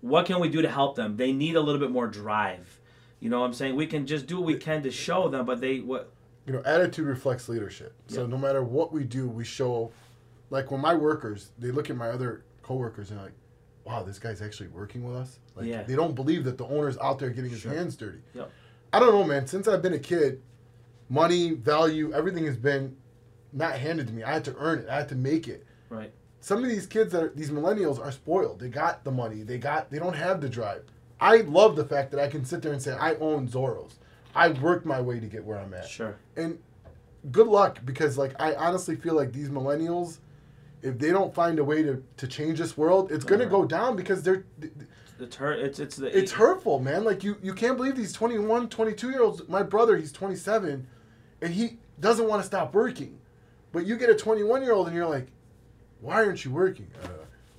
what can we do to help them they need a little bit more drive you know what i'm saying we can just do what we can to show them but they what you know, attitude reflects leadership. So no matter what we do, we show. Like when my workers, they look at my other coworkers and they're like, "Wow, this guy's actually working with us." Like Yeah. they don't believe that the owner's out there getting his Sure. hands dirty. Yep. I don't know, man. Since I've been a kid, money, value, everything has been not handed to me. I had to earn it. I had to make it. right Some of these kids that are these millennials are spoiled. They got the money. They got. They don't have the drive. I love the fact that I can sit there and say I own Zorros. I worked my way to get where I'm at sure and good luck because like I honestly feel like these millennials, if they don't find a way to, to change this world, it's gonna go down because they're it's hurt it's it's the it's hurtful, man. Like you you can't believe these 21, 22 year olds. My brother, he's 27, and he doesn't want to stop working, but you get a 21 year old and you're like, why aren't you working? Uh,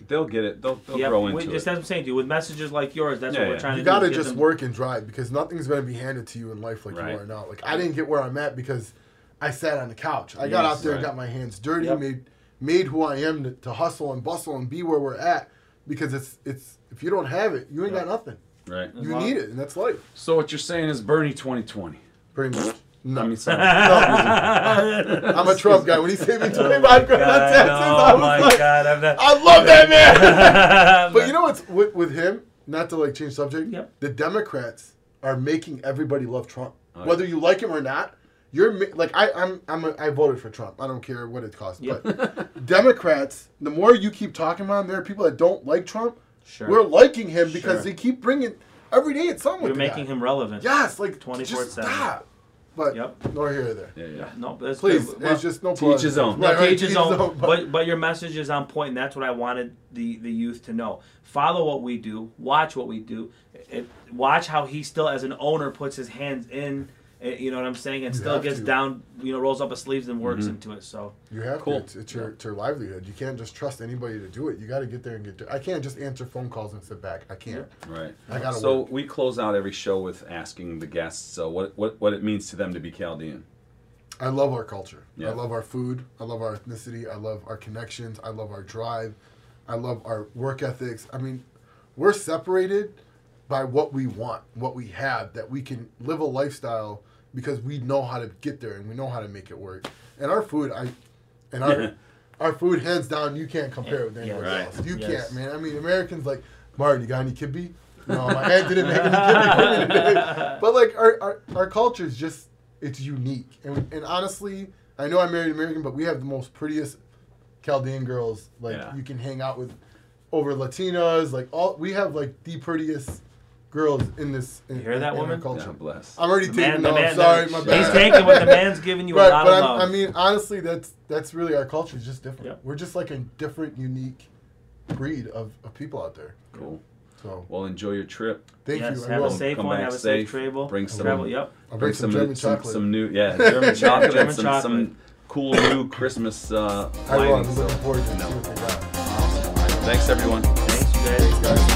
They'll get it. They'll, they'll Yep, grow into just it. that's what I'm saying to you. With messages like yours, that's Yeah, what we're yeah. trying you to do. You gotta just them- work and drive because nothing's gonna be handed to you in life like Right. you are now. Like I didn't get where I'm at because I sat on the couch. I got out there and got my hands dirty, Yep. made made who I am to, to hustle and bustle and be where we're at. Because it's it's if you don't have it, you ain't Yep. got nothing. Right. You long- need it, and that's life. So what you're saying is Bernie 2020. Pretty much. No, I mean, sorry. I'm a Trump guy. When he saved me 25 grand oh on God, taxes, I oh was my like, god, I'm not. I love that man. but you know what's with, with him? Not to like change subject. Yep. The Democrats are making everybody love Trump, Oh, whether you like him or not. You're like I, I'm. I'm. A, I voted for Trump. I don't care what it costs. Yep. But Democrats, the more you keep talking about him, there are people that don't like Trump. Sure. We're liking him because Sure. they keep bringing every day. It's something. You're with making guy. him relevant. Yes, like 24/7. just stop. But Yep. nor here or there. Yeah, yeah. No, that's Please, good. Well, it's just no. to each his own. No, Right, to right, each his own. but- But but your message is on point, and that's what I wanted the the youth to know. Follow what we do. Watch what we do. It, watch how he still, as an owner, puts his hands in. Eh, You know what I'm saying, and You still gets to. down. You know, rolls up his sleeves and works Mhm. into it. So You have Cool. to. It's, it's your, it's your livelihood. You can't just trust anybody to do it. You got to get there and get there. I can't just answer phone calls and sit back. I can't. Right. I gotta So work. we close out every show with asking the guests uh, what, what what it means to them to be Chaldean. I love our culture. Yeah. I love our food. I love our ethnicity. I love our connections. I love our drive. I love our work ethics. I mean, we're separated by what we want, what we have, that we can live a lifestyle because we know how to get there and we know how to make it work. And our food, I, and our, our food, hands down, you can't compare it with Yeah. Right. else. You Yes. can't, man. I mean, Americans like, Martin, you got any kibbe? No, my aunt didn't make any kibbe for me today. But like our, our, our culture is just it's unique. And, and honestly, I know I married American, but we have the most prettiest Chaldean girls. Like Yeah. you can hang out with over Latinas. Like all we have like the prettiest girls in this. In, You hear that, in our woman? Culture. God bless. I'm already The taking. man, no, man, I'm sorry, my bad. he's bad. taking what the man's giving you Right, a lot but of I'm, love. I mean, honestly, that's that's really our culture is just different. Yep. We're just like a different, unique breed of, of people out there. Cool. So Well, enjoy your trip. thank yes, you. I have will. a safe Come one. back Have a safe. safe travel. Bring some- travel. Yep. I'll bring some, German some, chocolate. some new yeah German chocolate, German some, chocolate. some cool new Christmas uh, I will. I'm. So, looking forward to no. see what they got. awesome. Thanks everyone. Thanks, you guys. Thanks, guys.